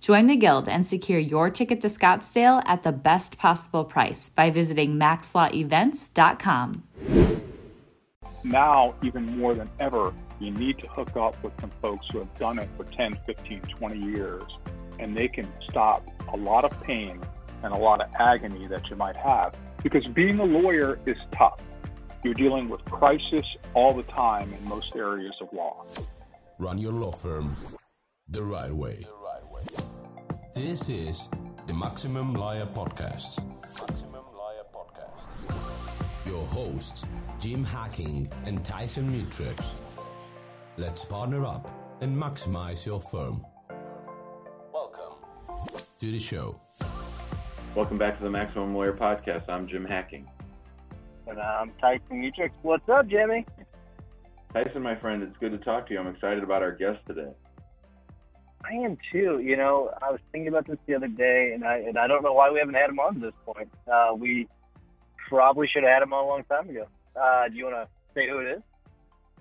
Join the Guild and secure your ticket to Scottsdale at the best possible price by visiting maxlawevents.com now, even more than ever, you need to hook up with some folks who have done it for 10, 15, 20 years, and they can stop a lot of pain and a lot of agony that you might have. Because being a lawyer is tough. You're dealing with crisis all the time in most areas of law. Run your law firm the right way. This is the Maximum Lawyer Podcast. Maximum Lawyer Podcast. Your hosts, Jim Hacking and Tyson Mutrux. Let's partner up and maximize your firm. Welcome to the show. Welcome back to the Maximum Lawyer Podcast. I'm Jim Hacking. And I'm Tyson Mutrux. What's up, Jimmy? Tyson, my friend, it's good to talk to you. I'm excited about our guest today. I am too. You know, I was thinking about this the other day, and I and I don't know why we haven't had him on at this point. Uh, we probably should have had him on a long time ago. Uh, do you want to say who it is?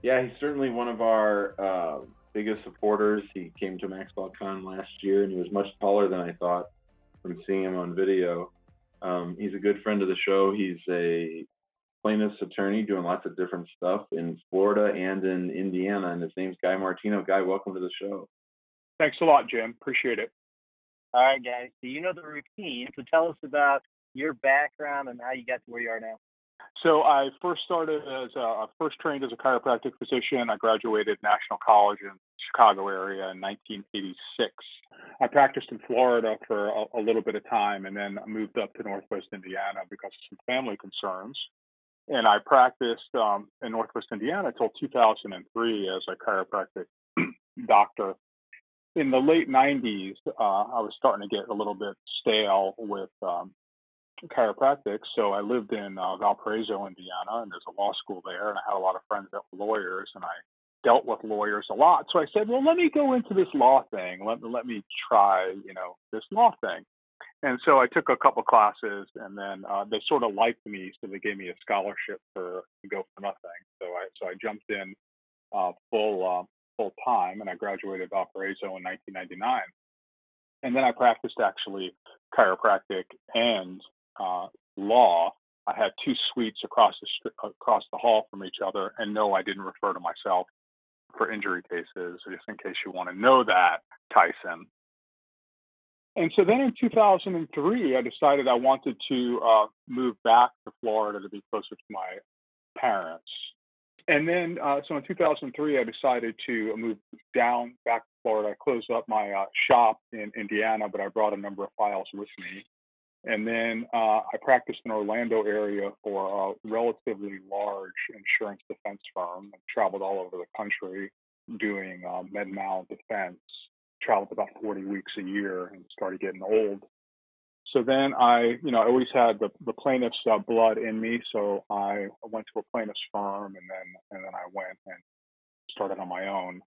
Yeah, he's certainly one of our uh, biggest supporters. He came to MaxLawCon last year, and he was much taller than I thought from seeing him on video. Um, he's a good friend of the show. He's a plaintiff's attorney doing lots of different stuff in Florida and in Indiana, and his name's Guy Martino. Guy, welcome to the show. Thanks a lot, Jim. Appreciate it. All right, guys. So you know the routine. So tell us about your background and how you got to where you are now. So I first started as a first trained as a chiropractic physician. I graduated National College in Chicago area in 1986. I practiced in Florida for a, a little bit of time and then moved up to Northwest Indiana because of some family concerns. And I practiced um, in Northwest Indiana until 2003 as a chiropractic doctor. In the late 90s, uh, I was starting to get a little bit stale with um, chiropractic. So I lived in uh, Valparaiso, Indiana, and there's a law school there, and I had a lot of friends that were lawyers, and I dealt with lawyers a lot. So I said, well, let me go into this law thing. Let let me try, you know, this law thing. And so I took a couple classes, and then uh, they sort of liked me, so they gave me a scholarship for to go for nothing. So I so I jumped in uh, full uh, full time, and I graduated Valparaiso in 1999. And then I practiced actually chiropractic and uh, law, I had two suites across the across the hall from each other, and no, I didn't refer to myself for injury cases, just in case you want to know that, Tyson. And so then in 2003, I decided I wanted to uh, move back to Florida to be closer to my parents. And then, uh, so in 2003, I decided to move down back to Florida. I closed up my uh, shop in Indiana, but I brought a number of files with me. And then uh, I practiced in the Orlando area for a relatively large insurance defense firm. I traveled all over the country doing uh, med mal defense. Traveled about 40 weeks a year and started getting old. So then I, you know, I always had the, the plaintiff's uh, blood in me. So I went to a plaintiff's firm and then and then I went and started on my own.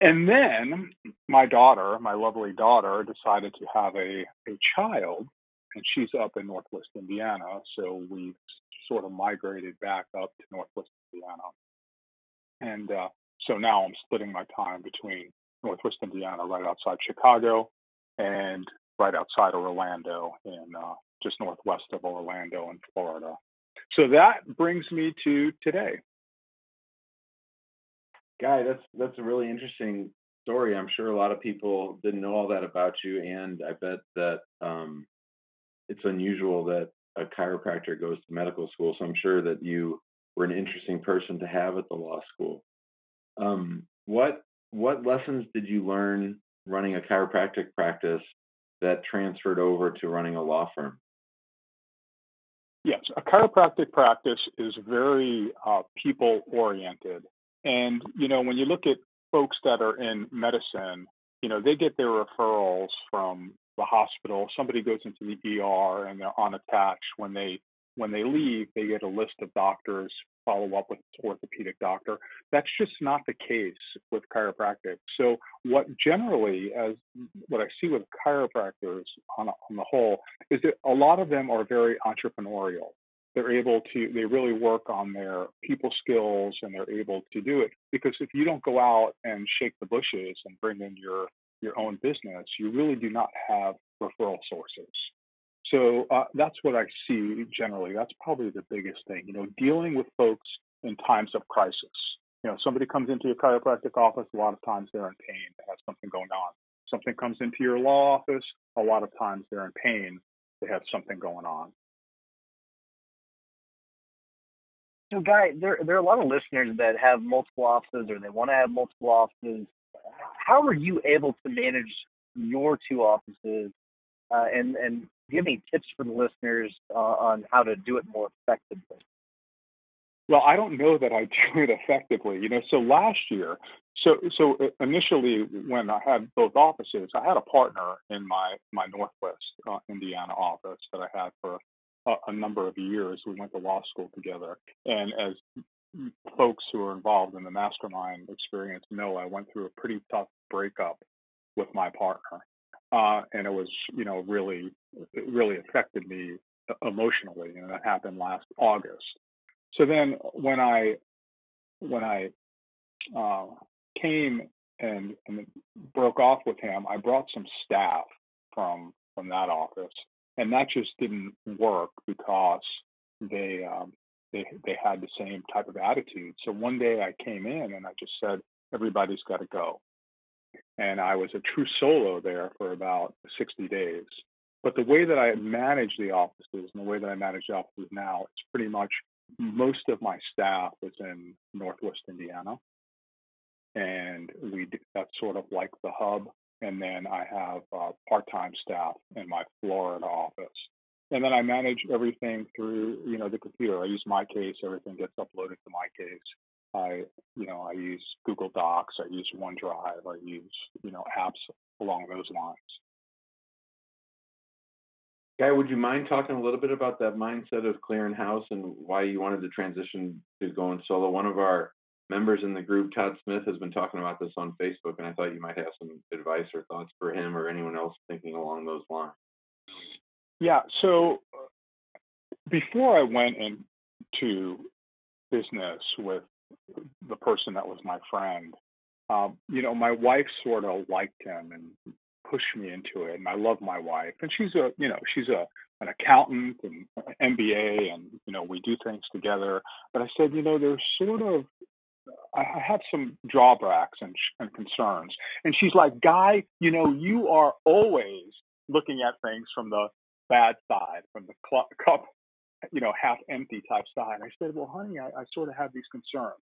And then my daughter, my lovely daughter, decided to have a, a child and she's up in Northwest Indiana, so we sort of migrated back up to Northwest Indiana. And uh, so now I'm splitting my time between Northwest Indiana, right outside Chicago, and right outside Orlando, in uh, just northwest of Orlando in Florida. So that brings me to today. Guy, that's that's a really interesting story. I'm sure a lot of people didn't know all that about you, and I bet that um, it's unusual that a chiropractor goes to medical school. So I'm sure that you were an interesting person to have at the law school. Um, what what lessons did you learn running a chiropractic practice that transferred over to running a law firm? Yes, a chiropractic practice is very uh, people oriented. And, you know, when you look at folks that are in medicine, you know, they get their referrals from the hospital. Somebody goes into the ER and they're unattached. When they when they leave, they get a list of doctors, follow up with orthopedic doctor. That's just not the case with chiropractic. So what generally, as what I see with chiropractors on, on the whole, is that a lot of them are very entrepreneurial. They're able to, they really work on their people skills and they're able to do it. Because if you don't go out and shake the bushes and bring in your your own business, you really do not have referral sources. So uh, that's what I see generally. That's probably the biggest thing. You know, dealing with folks in times of crisis. You know, somebody comes into your chiropractic office. A lot of times they're in pain. They have something going on. Something comes into your law office. A lot of times they're in pain. They have something going on. So, Guy, there there are a lot of listeners that have multiple offices or they want to have multiple offices. How are you able to manage your two offices uh, and and give any tips for the listeners uh, on how to do it more effectively? Well, I don't know that I do it effectively. You know, so last year, so so initially when I had both offices, I had a partner in my my Northwest uh, Indiana office that I had for a, a number of years. We went to law school together, and as folks who are involved in the mastermind experience know, I went through a pretty tough breakup with my partner uh, and it was you know really it really affected me emotionally, and that happened last August. So then when I when I uh, came and, and broke off with him, I brought some staff from from that office, and that just didn't work because they um, they they had the same type of attitude. So one day I came in and I just said, everybody's got to go and I was a true solo there for about 60 days. But the way that I manage the offices and the way that I manage the offices now, it's pretty much most of my staff is in Northwest Indiana, and we that's sort of like the hub. And then I have uh, part-time staff in my Florida office, and then I manage everything through you know the computer. I use MyCase; everything gets uploaded to MyCase. I, you know, I use Google Docs, I use OneDrive, I use, you know, apps along those lines. Guy, would you mind talking a little bit about that mindset of clearing house and why you wanted to transition to going solo? One of our members in the group, Todd Smith, has been talking about this on Facebook, and I thought you might have some advice or thoughts for him or anyone else thinking along those lines. Yeah. So uh, before I went into business with the person that was my friend. Um, you know, my wife sort of liked him and pushed me into it, and I love my wife. And she's a, you know, she's a an accountant and MBA, and you know, we do things together. But I said, you know, there's sort of I have some drawbacks and, and concerns. And she's like, Guy, you know, you are always looking at things from the bad side, from the cl- cup you know, half empty type side. I said, well, honey, I, I sort of have these concerns.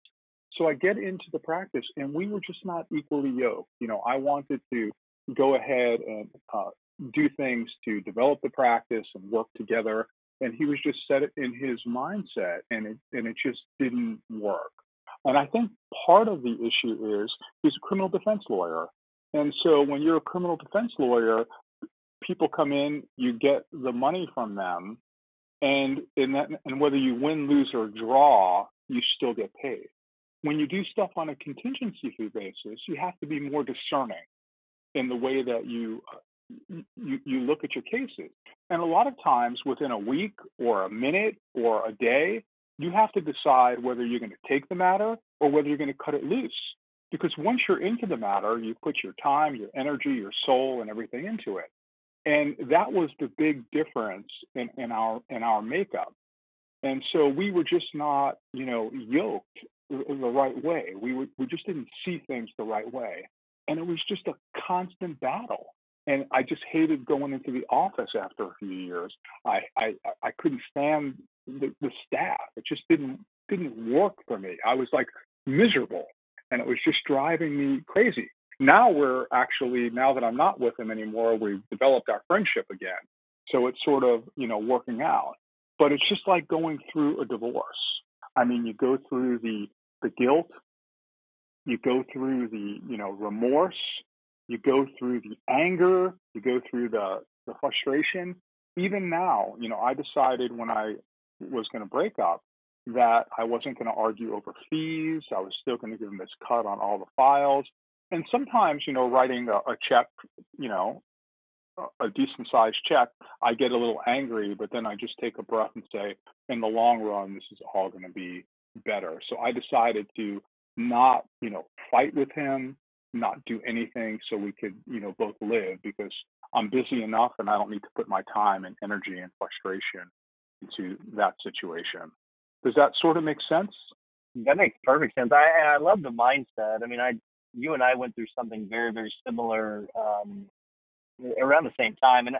So I get into the practice, and we were just not equally yoked. You know, I wanted to go ahead and uh, do things to develop the practice and work together, and he was just set in his mindset, and it and it just didn't work. And I think part of the issue is he's a criminal defense lawyer, and so when you're a criminal defense lawyer, people come in, you get the money from them, and that, and whether you win, lose, or draw, you still get paid. When you do stuff on a contingency fee basis, you have to be more discerning in the way that you uh, you, you look at your cases. And a lot of times, within a week or a minute or a day, you have to decide whether you're going to take the matter or whether you're going to cut it loose. Because once you're into the matter, you put your time, your energy, your soul, and everything into it. And that was the big difference in, in our in our makeup. And so we were just not, you know, yoked the right way. We were, we just didn't see things the right way, and it was just a constant battle. And I just hated going into the office after a few years. I I, I couldn't stand the, the staff. It just didn't didn't work for me. I was like miserable and it was just driving me crazy. Now we're actually, now that I'm not with him anymore, we've developed our friendship again. So it's sort of, you know, working out. But it's just like going through a divorce. I mean, you go through the the guilt, you go through the, you know, remorse, you go through the anger, you go through the, the frustration. Even now, you know, I decided when I was going to break up that I wasn't going to argue over fees. I was still going to give him this cut on all the files. And sometimes, you know, writing a, a check, you know, a decent sized check, I get a little angry, but then I just take a breath and say, in the long run, this is all going to be better. So I decided to not, you know, fight with him, not do anything so we could, you know, both live because I'm busy enough and I don't need to put my time and energy and frustration into that situation. Does that sort of make sense? That makes perfect sense. I I love the mindset. I mean, I you and I went through something very very similar um, around the same time, and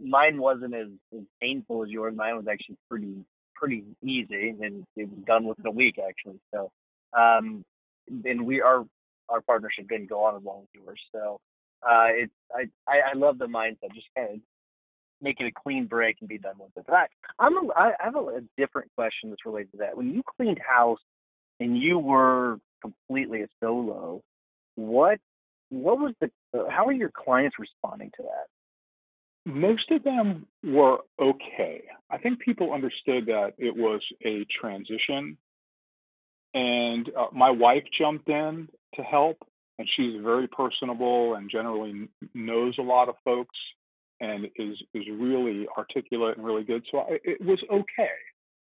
mine wasn't as, as painful as yours. Mine was actually pretty pretty easy, and it was done within a week actually. So, um, and we our our partnership didn't go on as long as yours. So, uh, it's I, I love the mindset. Just kind of make it a clean break and be done with it. But I, I'm a, I have a, a different question that's related to that. When you cleaned house and you were completely a solo, what what was the how are your clients responding to that? Most of them were okay. I think people understood that it was a transition, and uh, my wife jumped in to help, and she's very personable and generally knows a lot of folks and is is really articulate and really good. So I, it was okay.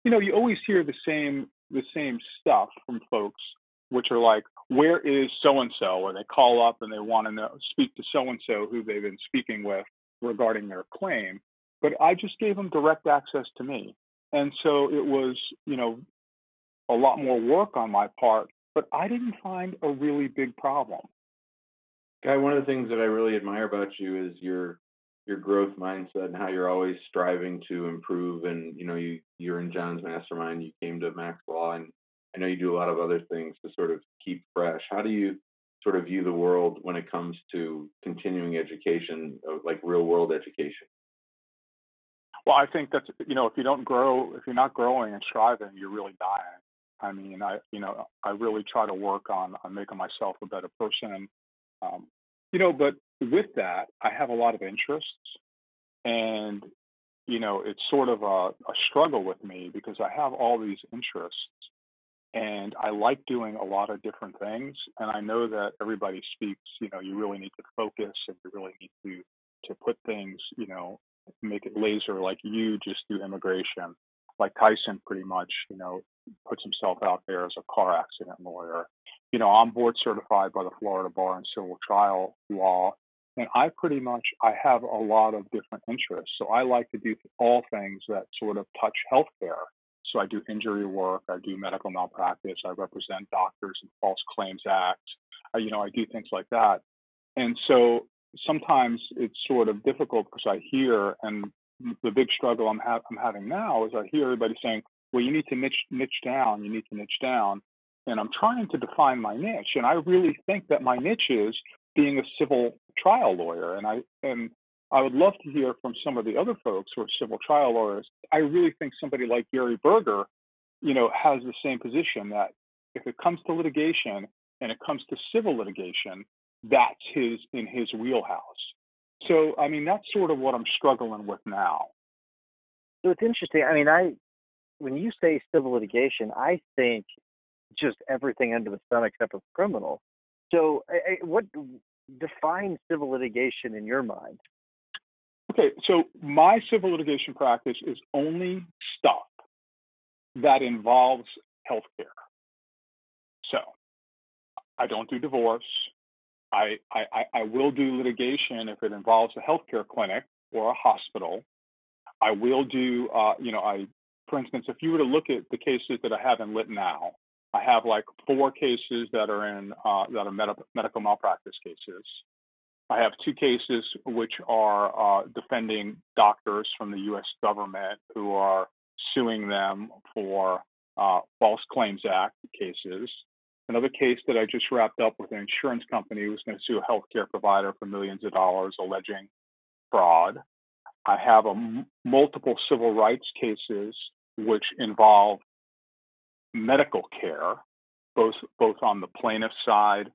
You know, you always hear the same the same stuff from folks, which are like, "Where is so and so?" Or they call up and they want to know speak to so and so who they've been speaking with regarding their claim. But I just gave them direct access to me, and so it was you know a lot more work on my part. But I didn't find a really big problem. Guy, one of the things that I really admire about you is your your growth mindset and how you're always striving to improve and you know you you're in John's mastermind you came to Max Law and I know you do a lot of other things to sort of keep fresh. How do you sort of view the world when it comes to continuing education like real world education? Well I think that's you know if you don't grow if you're not growing and striving you're really dying. I mean I you know I really try to work on on making myself a better person. Um, you know but with that, I have a lot of interests, and you know, it's sort of a, a struggle with me because I have all these interests, and I like doing a lot of different things. And I know that everybody speaks, you know, you really need to focus, and you really need to to put things, you know, make it laser like you just do immigration. Like Tyson pretty much, you know, puts himself out there as a car accident lawyer. You know, I'm board certified by the Florida Bar in Civil Trial Law, and I pretty much I have a lot of different interests. So I like to do all things that sort of touch healthcare. So I do injury work, I do medical malpractice, I represent doctors in false claims acts. I, uh, you know, I do things like that. And so sometimes it's sort of difficult because I hear, and the big struggle I'm, ha- I'm having now is I hear everybody saying, well, you need to niche, niche down, you need to niche down. And I'm trying to define my niche. And I really think that my niche is being a civil trial lawyer. And I and I would love to hear from some of the other folks who are civil trial lawyers. I really think somebody like Gary Berger, you know, has the same position that if it comes to litigation and it comes to civil litigation, that's his in his wheelhouse. So I mean that's sort of what I'm struggling with now. So it's interesting. I mean, I when you say civil litigation, I think just everything under the sun except for criminal. So, what defines civil litigation in your mind? Okay, so my civil litigation practice is only stuff that involves healthcare. So, I don't do divorce. I, I, I will do litigation if it involves a healthcare clinic or a hospital. I will do, uh, you know, I, for instance, if you were to look at the cases that I have in lit now, I have like four cases that are in uh, that are med- medical malpractice cases. I have two cases which are uh, defending doctors from the U.S. government who are suing them for uh, False Claims Act cases. Another case that I just wrapped up with an insurance company who was going to sue a healthcare provider for millions of dollars alleging fraud. I have multiple civil rights cases which involve medical care, both both on the plaintiff side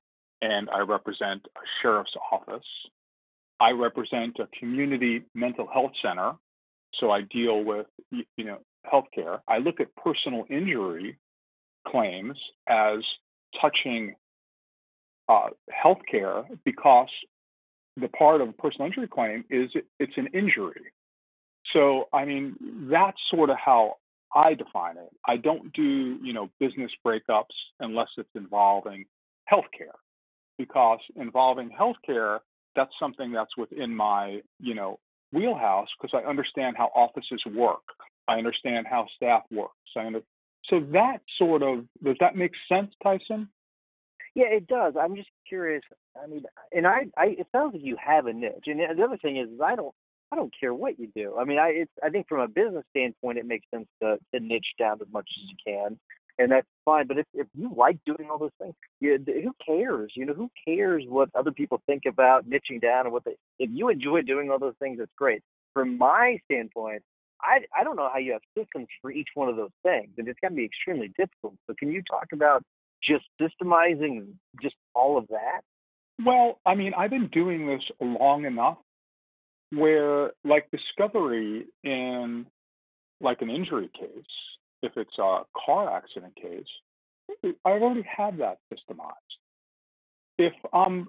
and I represent a sheriff's office. I represent a community mental health center, so I deal with you know healthcare. I look at personal injury claims as touching uh, healthcare because the part of a personal injury claim is it, it's an injury. So I mean that's sort of how I define it. I don't do you know business breakups unless it's involving healthcare because involving healthcare that's something that's within my you know wheelhouse because I understand how offices work. I understand how staff works. I under, so that sort of does that make sense, Tyson? Yeah, it does. I'm just curious. I mean, and I, I it sounds like you have a niche. And the other thing is, is I don't, I don't care what you do. I mean, I, it's, I think from a business standpoint, it makes sense to, to niche down as much as you can and that's fine. But if if you like doing all those things, you, who cares? You know, who cares what other people think about niching down and what they? If you enjoy doing all those things, it's great. From my standpoint, I I don't know how you have systems for each one of those things, and it's got to be extremely difficult. So can you talk about just systemizing just all of that? Well, I mean, I've been doing this long enough where, like, discovery in like an injury case if it's a car accident case, I already have that systemized. If I'm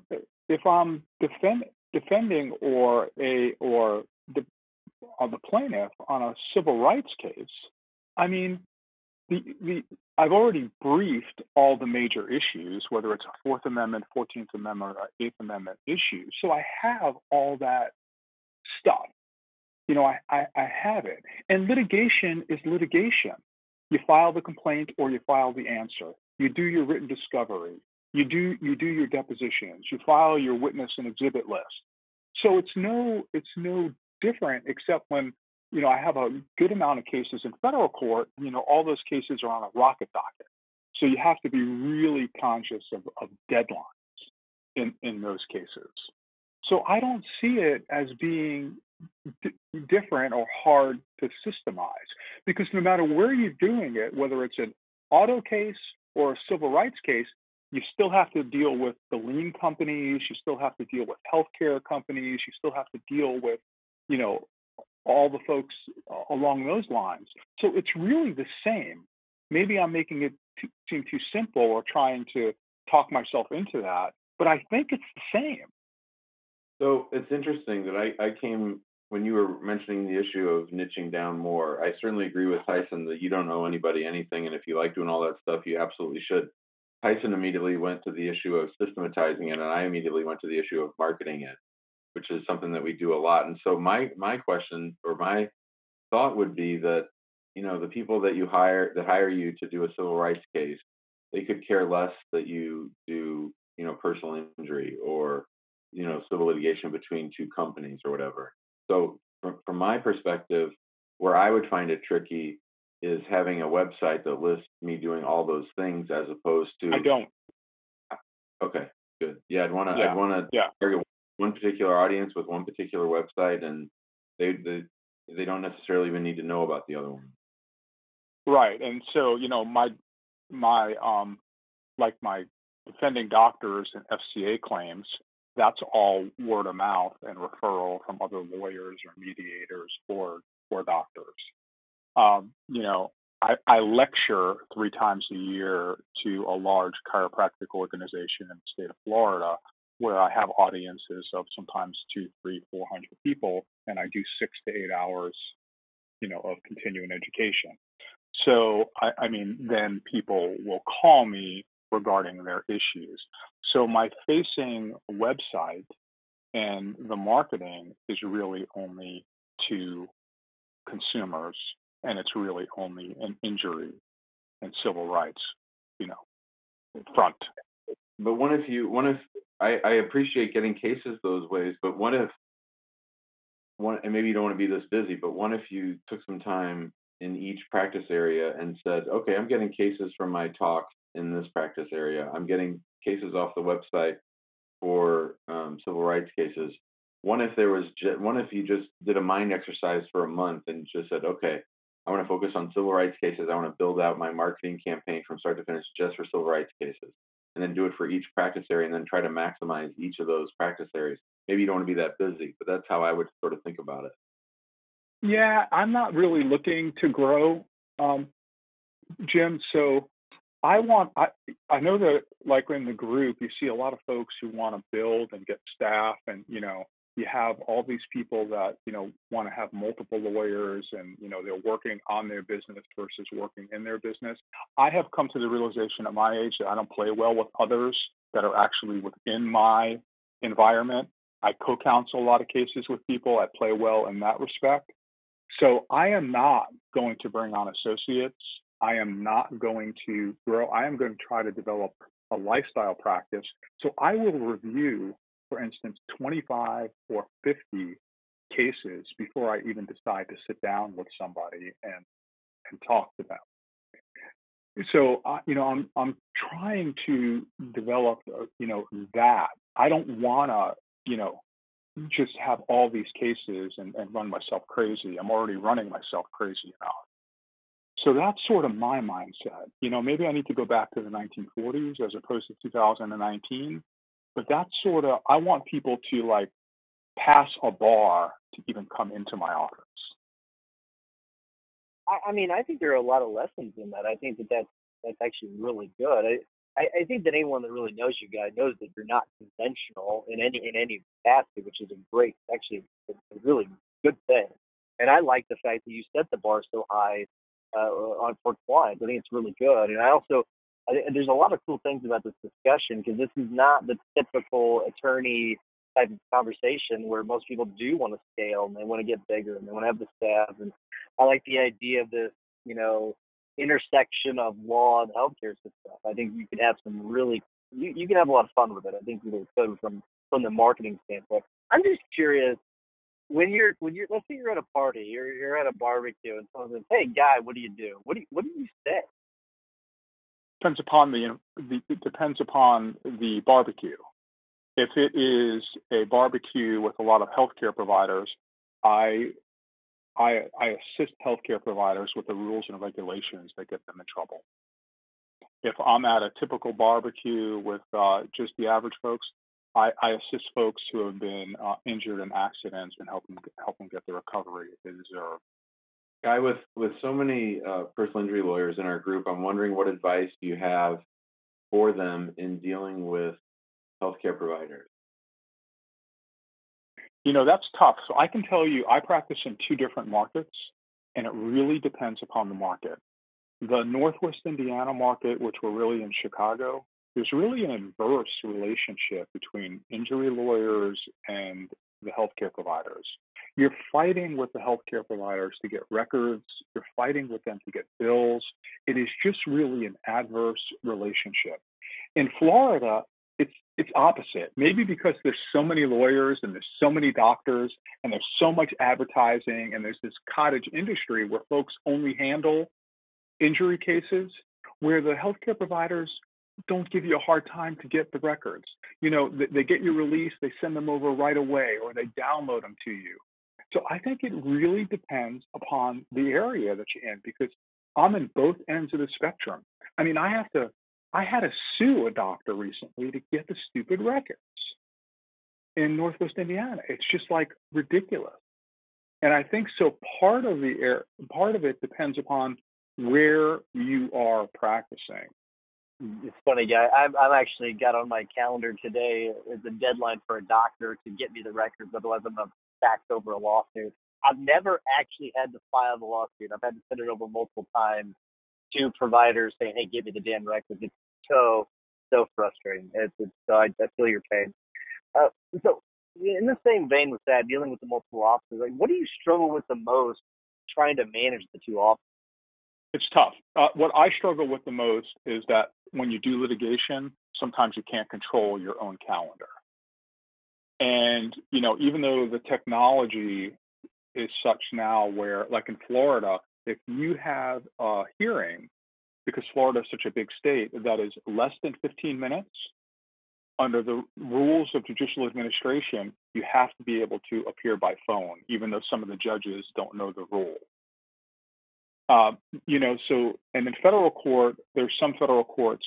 if I'm defend, defending or a or the on the plaintiff on a civil rights case, I mean, the the I've already briefed all the major issues, whether it's a Fourth Amendment, Fourteenth Amendment, or Eighth Amendment issue. So I have all that stuff. You know, I, I, I have it. And litigation is litigation. You file the complaint or you file the answer. You do your written discovery. You do you do your depositions. You file your witness and exhibit list. So it's no it's no different except when you know I have a good amount of cases in federal court. You know all those cases are on a rocket docket. So you have to be really conscious of, of deadlines in in those cases. So I don't see it as being different or hard to systemize because no matter where you're doing it, whether it's an auto case or a civil rights case, you still have to deal with the lien companies, you still have to deal with healthcare companies, you still have to deal with, you know, all the folks along those lines. So it's really the same. Maybe I'm making it seem too simple or trying to talk myself into that, but I think it's the same. So it's interesting that I, I came when you were mentioning the issue of niching down more, I certainly agree with Tyson that you don't owe anybody anything, and if you like doing all that stuff, you absolutely should. Tyson immediately went to the issue of systematizing it, and I immediately went to the issue of marketing it, which is something that we do a lot. And so my my question or my thought would be that you know the people that you hire that hire you to do a civil rights case, they could care less that you do you know personal injury or you know civil litigation between two companies or whatever so from, from my perspective, where I would find it tricky is having a website that lists me doing all those things as opposed to I don't. Okay, good. Yeah, I'd want to yeah. I'd want to yeah. target one particular audience with one particular website, and they they they don't necessarily even need to know about the other one. Right, and so you know my my um like my defending doctors and FCA claims that's all word of mouth and referral from other lawyers or mediators or or doctors. Um, you know, I, I, lecture three times a year to a large chiropractic organization in the state of Florida, where I have audiences of sometimes two, three, four hundred people, and I do six to eight hours, you know, of continuing education. So I, I mean, then people will call me regarding their issues. So my facing website and the marketing is really only to consumers, and it's really only an injury and civil rights, you know, front. But what if you, what if I, I appreciate getting cases those ways, but what if one, and maybe you don't want to be this busy, but what if you took some time in each practice area and said, okay, I'm getting cases from my talks in this practice area. I'm getting cases off the website for um, civil rights cases. One if there was one if you just did a mind exercise for a month and just said, okay, I want to focus on civil rights cases. I want to build out my marketing campaign from start to finish just for civil rights cases, and then do it for each practice area, and then try to maximize each of those practice areas. Maybe you don't want to be that busy, but that's how I would sort of think about it. Yeah, I'm not really looking to grow, um, Jim. So I want I I know that like in the group you see a lot of folks who want to build and get staff and you know you have all these people that you know want to have multiple lawyers and you know they're working on their business versus working in their business. I have come to the realization at my age that I don't play well with others that are actually within my environment. I co-counsel a lot of cases with people. I play well in that respect. So I am not going to bring on associates. I am not going to grow. I am going to try to develop a lifestyle practice. So I will review, for instance, 25 or 50 cases before I even decide to sit down with somebody and and talk to them. So uh, you know, I'm I'm trying to develop, uh, you know, that. I don't want to, you know, just have all these cases and, and run myself crazy. I'm already running myself crazy enough. So that's sort of my mindset. You know, maybe I need to go back to the 1940s as opposed to 2019. But that's sort of, I want people to like pass a bar to even come into my office. I, I mean, I think there are a lot of lessons in that. I think that that's, that's actually really good. I, I, I think that anyone that really knows you guys knows that you're not conventional in any in any capacity, which is a great, actually, a, a really good thing. And I like the fact that you set the bar so high uh, on for clients. I think it's really good. And I also, I, there's a lot of cool things about this discussion because this is not the typical attorney type of conversation where most people do want to scale and they want to get bigger and they want to have the staff. And I like the idea of this, you know, intersection of law and healthcare stuff. I think you could have some really you, you can have a lot of fun with it. I think you could from from the marketing standpoint. I'm just curious when you're when you're let's say you're at a party, you're you're at a barbecue and someone says, Hey guy, what do you do? What do you what do you say? Depends upon the, the it depends upon the barbecue. If it is a barbecue with a lot of healthcare providers, I I, I assist healthcare providers with the rules and regulations that get them in trouble. If I'm at a typical barbecue with uh, just the average folks, I, I, assist folks who have been uh, injured in accidents and help them help them get the recovery they deserve. Guy, with with so many uh, personal injury lawyers in our group, I'm wondering what advice do you have for them in dealing with healthcare providers? You know, that's tough. So I can tell you, I practice in two different markets, and it really depends upon the market. The Northwest Indiana market, which we're really in Chicago, there's really an adverse relationship between injury lawyers and the healthcare providers. You're fighting with the healthcare providers to get records, you're fighting with them to get bills. It is just really an adverse relationship. In Florida, it's it's opposite. Maybe because there's so many lawyers and there's so many doctors and there's so much advertising and there's this cottage industry where folks only handle injury cases where the healthcare providers don't give you a hard time to get the records. You know, they, they get your release, they send them over right away or they download them to you. So I think it really depends upon the area that you're in because I'm in both ends of the spectrum. I mean, I have to I had to sue a doctor recently to get the stupid records in Northwest Indiana. It's just like ridiculous. And I think so part of the air, part of it depends upon where you are practicing. It's funny, guy. I've, I've actually got on my calendar today is a deadline for a doctor to get me the records. Otherwise, I'm going to over a lawsuit. I've never actually had to file the lawsuit. I've had to send it over multiple times to providers saying, "Hey, give me the damn records." It's so so frustrating. It's, it's so I, I feel your pain. Uh, so in the same vein with that, dealing with the multiple offices, like what do you struggle with the most trying to manage the two offices? It's tough. Uh, what I struggle with the most is that when you do litigation, sometimes you can't control your own calendar. And you know, even though the technology is such now where, like in Florida, if you have a hearing, because Florida is such a big state, that is less than 15 minutes, under the rules of judicial administration, you have to be able to appear by phone, even though some of the judges don't know the rule. Uh, you know, so and in federal court, there's some federal courts,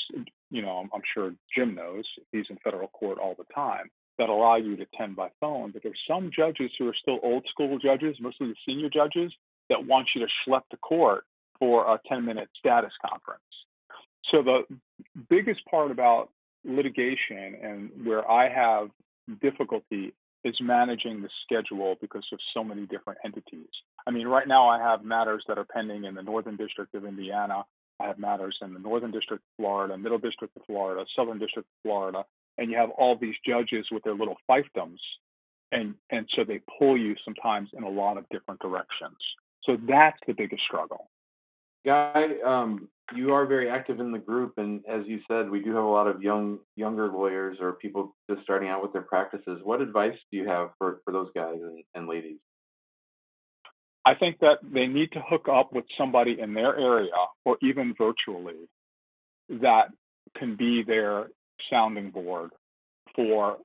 you know, I'm, I'm sure Jim knows, he's in federal court all the time, that allow you to attend by phone. But there's some judges who are still old school judges, mostly the senior judges, that want you to schlep to court for a 10 minute status conference. So the biggest part about litigation and where I have difficulty is managing the schedule because of so many different entities. I mean, right now I have matters that are pending in the Northern District of Indiana. I have matters in the Northern District of Florida, Middle District of Florida, Southern District of Florida, and you have all these judges with their little fiefdoms, and and so they pull you sometimes in a lot of different directions. So that's the biggest struggle. Guy, um, you are very active in the group, and as you said, we do have a lot of young younger lawyers or people just starting out with their practices. What advice do you have for for those guys and, and ladies? I think that they need to hook up with somebody in their area or even virtually that can be their sounding board for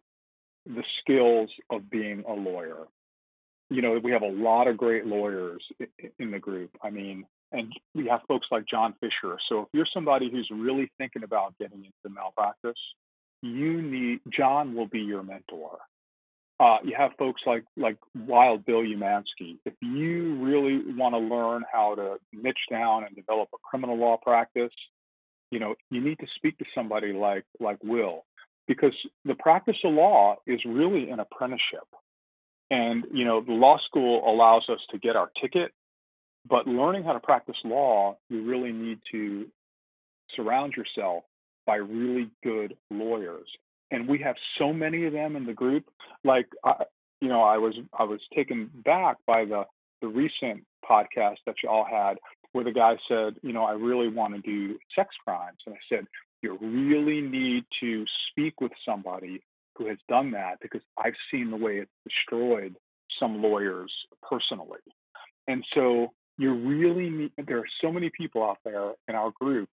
the skills of being a lawyer. You know, we have a lot of great lawyers in the group. I mean, and we have folks like John Fisher. So if you're somebody who's really thinking about getting into malpractice, you need John will be your mentor. Uh, you have folks like like Wild Bill Umansky. If you really want to learn how to niche down and develop a criminal law practice, you know you need to speak to somebody like like Will, because the practice of law is really an apprenticeship. And you know the law school allows us to get our ticket but learning how to practice law, you really need to surround yourself by really good lawyers. And we have so many of them in the group. Like, I, you know, I was I was taken back by the the recent podcast that you all had, where the guy said, you know, I really want to do sex crimes, and I said, you really need to speak with somebody who has done that because I've seen the way it's destroyed some lawyers personally. And so you really need, there are so many people out there in our group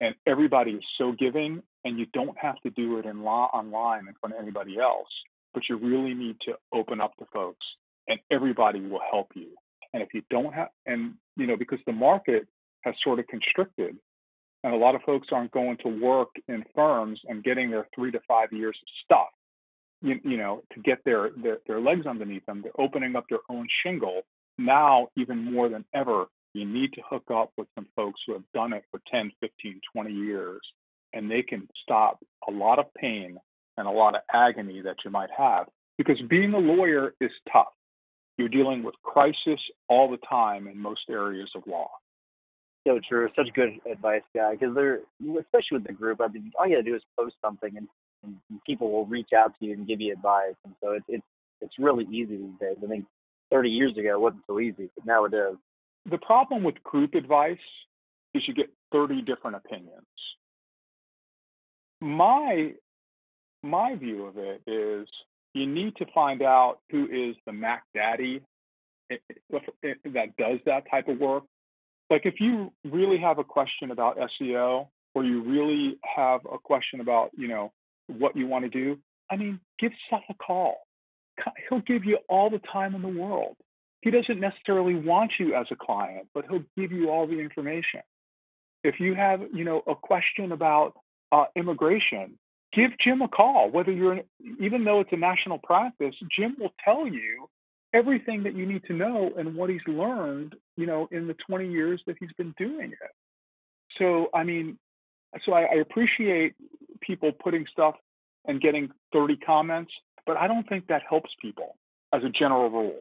and everybody is so giving and you don't have to do it in law online in front of anybody else but you really need to open up to folks and everybody will help you. And if you don't have and you know because the market has sort of constricted and a lot of folks aren't going to work in firms and getting their three to five years of stuff you, you know to get their, their their legs underneath them they're opening up their own shingle now even more than ever you need to hook up with some folks who have done it for 10 15 20 years and they can stop a lot of pain and a lot of agony that you might have. Because being a lawyer is tough. You're dealing with crisis all the time in most areas of law. So true. Such good advice guy because they're especially with the group i mean all you gotta do is post something and, and people will reach out to you and give you advice and so it, it's it's really easy these days. I think 30 years ago it wasn't so easy, but now it is. The problem with group advice is you get 30 different opinions. My my view of it is you need to find out who is the Mac Daddy eh, eh, eh, that does that type of work. Like if you really have a question about SEO or you really have a question about, you know, what you want to do, I mean, give Seth a call he'll give you all the time in the world. He doesn't necessarily want you as a client, but he'll give you all the information. If you have, you know, a question about uh, immigration, give Jim a call. Whether you're, even though it's a national practice, Jim will tell you everything that you need to know and what he's learned, you know, in the 20 years that he's been doing it. So, I mean, so I, I appreciate people putting stuff and getting 30 comments but I don't think that helps people as a general rule.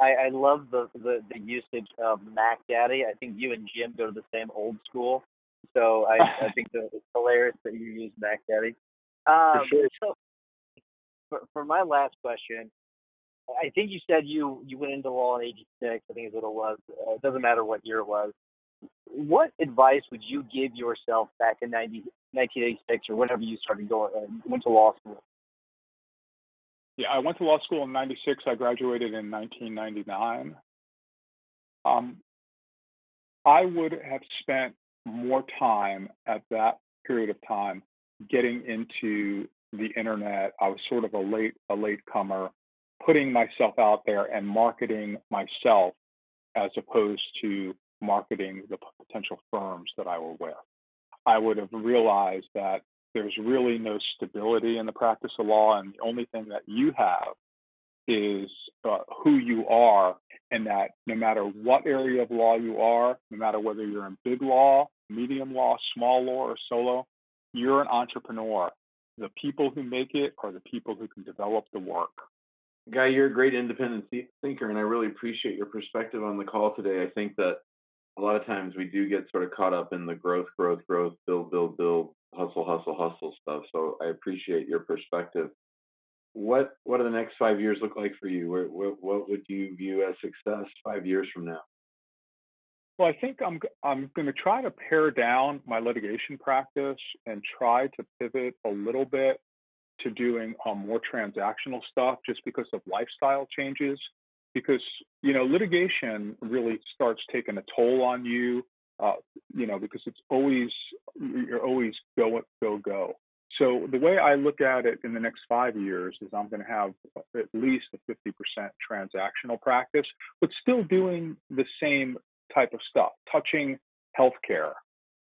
I, I love the, the, the usage of Mac Daddy. I think you and Jim go to the same old school, so I, I think that it's hilarious that you use Mac Daddy. Um, for, sure. so for, for my last question, I think you said you you went into law in '86. I think is what it was. Uh, it doesn't matter what year it was. What advice would you give yourself back in 90, 1986 or whenever you started going uh, went to law school? Yeah, I went to law school in '96. I graduated in 1999. Um, I would have spent more time at that period of time getting into the internet. I was sort of a late a late comer, putting myself out there and marketing myself as opposed to marketing the potential firms that I were with. I would have realized that there's really no stability in the practice of law, and the only thing that you have is uh, who you are, and that no matter what area of law you are, no matter whether you're in big law, medium law, small law, or solo, you're an entrepreneur. The people who make it are the people who can develop the work. Guy, you're a great independent thinker, and I really appreciate your perspective on the call today. I think that a lot of times we do get sort of caught up in the growth, growth, growth, build, build, build, hustle, hustle, hustle stuff. So I appreciate your perspective. What what do the next five years look like for you? What, what would you view as success five years from now? Well, I think I'm I'm going to try to pare down my litigation practice and try to pivot a little bit to doing um, more transactional stuff, just because of lifestyle changes. Because you know, litigation really starts taking a toll on you. Uh, you know, because it's always you're always go go go. So the way I look at it in the next five years is I'm going to have at least a 50% transactional practice, but still doing the same type of stuff, touching healthcare.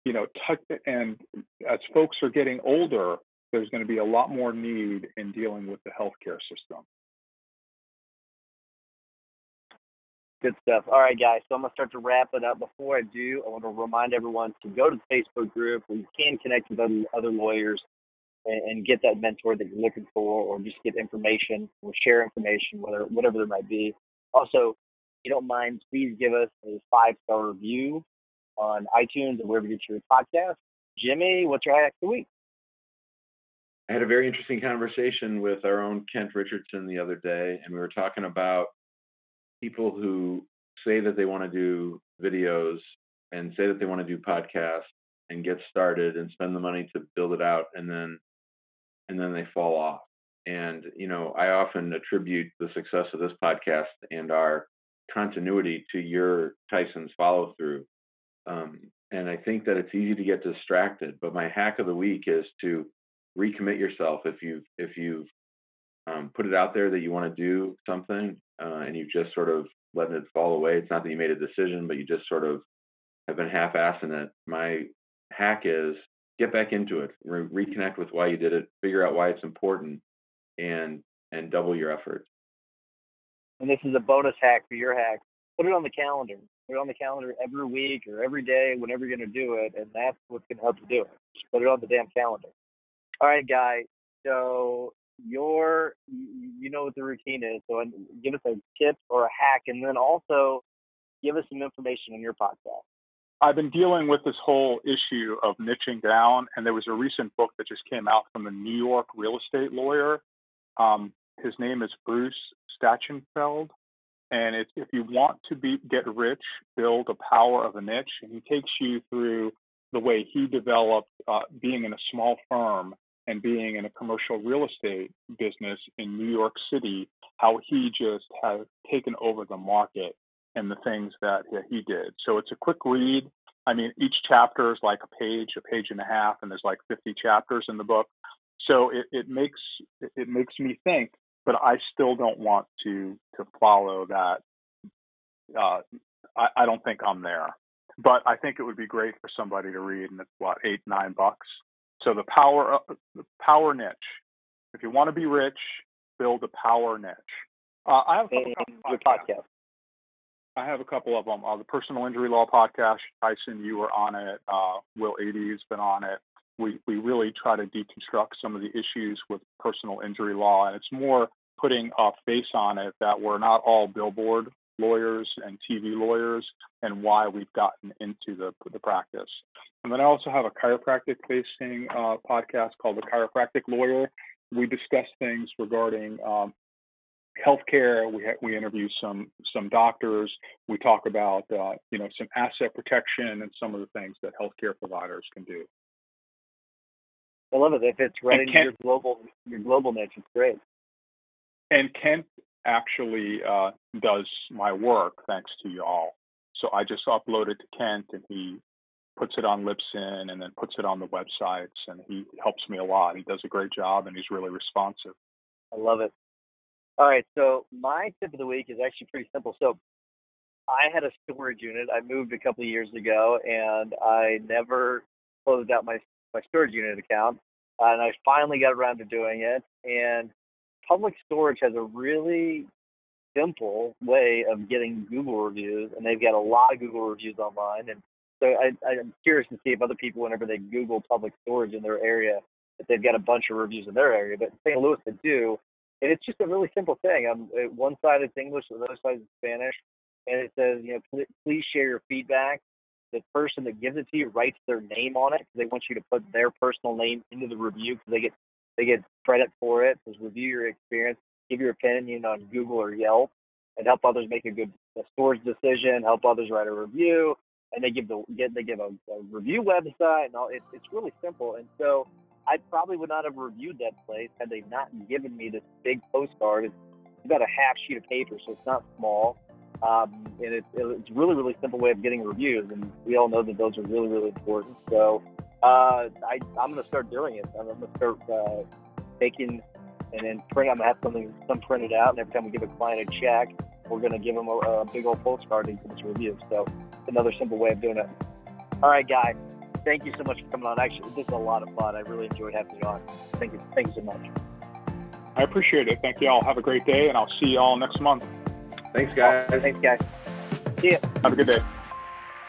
You know, touch, and as folks are getting older, there's going to be a lot more need in dealing with the healthcare system. Good stuff. All right, guys. So I'm gonna start to wrap it up. Before I do, I want to remind everyone to go to the Facebook group where you can connect with other, other lawyers and, and get that mentor that you're looking for, or just get information or share information, whether whatever there might be. Also, if you don't mind, please give us a five star review on iTunes or wherever you get your podcast. Jimmy, what's your hack of the week? I had a very interesting conversation with our own Kent Richardson the other day, and we were talking about people who say that they want to do videos and say that they want to do podcasts and get started and spend the money to build it out and then and then they fall off. And you know, I often attribute the success of this podcast and our continuity to your Tyson's follow through. Um, and I think that it's easy to get distracted. But my hack of the week is to recommit yourself if you've if you've um, put it out there that you want to do something uh, and you've just sort of letting it fall away. It's not that you made a decision, but you just sort of have been half-assing it. My hack is get back into it, re- reconnect with why you did it, figure out why it's important, and and double your efforts and this is a bonus hack for your hack. Put it on the calendar. Put it on the calendar every week or every day, whenever you're going to do it, and that's what's going to help you do it. Just put it on the damn calendar. All right, guy. So your, you know what the routine is. So give us a tip or a hack, and then also give us some information on your podcast. I've been dealing with this whole issue of niching down, and there was a recent book that just came out from a New York real estate lawyer. Um, his name is Bruce Stachenfeld. And it's, if you want to be get rich, build a power of a niche. And he takes you through the way he developed uh, being in a small firm and being in a commercial real estate business in New York City, how he just has taken over the market and the things that he did. So it's a quick read. I mean, each chapter is like a page, a page and a half, and there's like 50 chapters in the book. So it, it makes it makes me think but I still don't want to to follow that. Uh, I, I don't think I'm there, but I think it would be great for somebody to read, and it's what eight nine bucks. So the power uh, the power niche. If you want to be rich, build a power niche. Uh, I have a couple your podcast. I have a couple of them. Uh, the personal injury law podcast. Tyson, you were on it. Uh, Will Ady's been on it we, we really try to deconstruct some of the issues with personal injury law. And it's more putting a face on it that we're not all billboard lawyers and TV lawyers and why we've gotten into the, the practice. And then I also have a chiropractic facing uh, podcast called The Chiropractic Lawyer. We discuss things regarding um, healthcare. We ha- we interview some some doctors. We talk about uh, you know some asset protection and some of the things that healthcare providers can do. I love it. If it's right in your global your global niche, it's great. And Kent actually uh, does my work thanks to y'all. So I just upload it to Kent, and he puts it on Libsyn and then puts it on the websites, and he helps me a lot. He does a great job, and he's really responsive. I love it. All right, so my tip of the week is actually pretty simple. So I had a storage unit. I moved a couple of years ago, and I never closed out my my storage unit account. and I finally got around to doing it. And public storage has a really simple way of getting Google reviews, and they've got a lot of Google reviews online. And so I, I'm curious to see if other people, whenever they Google public storage in their area, if they've got a bunch of reviews in their area. But St. Louis, they do, and it's just a really simple thing. Um, one side is English, the other side is Spanish, and it says, you know, please share your feedback. The person that gives it to you writes their name on it they want you to put their personal name into the review because they get they get credit for it. Says review your experience, give your opinion on Google or Yelp, and help others make a good a decision. Help others write a review, and they give the get they give a, a review website and all. It, it's really simple, and so I probably would not have reviewed that place had they not given me this big postcard. It's about a half sheet of paper, so it's not small. Um, and it, it, it's really, really simple way of getting reviews, and we all know that those are really, really important. So uh, I, I'm going to start doing it. I'm going to start uh, taking and then print. I'm going to have something some printed out, and every time we give a client a check, we're going to give them a, a big old postcard and give us a review. So another simple way of doing it. All right, guys. Thank you so much for coming on. Actually, this is a lot of fun. I really enjoyed having you on. Thank you. Thank you so much. I appreciate it. Thank you all. Have a great day, and I'll see you all next month. Thanks, guys. Thanks, guys. See ya. Have a good day.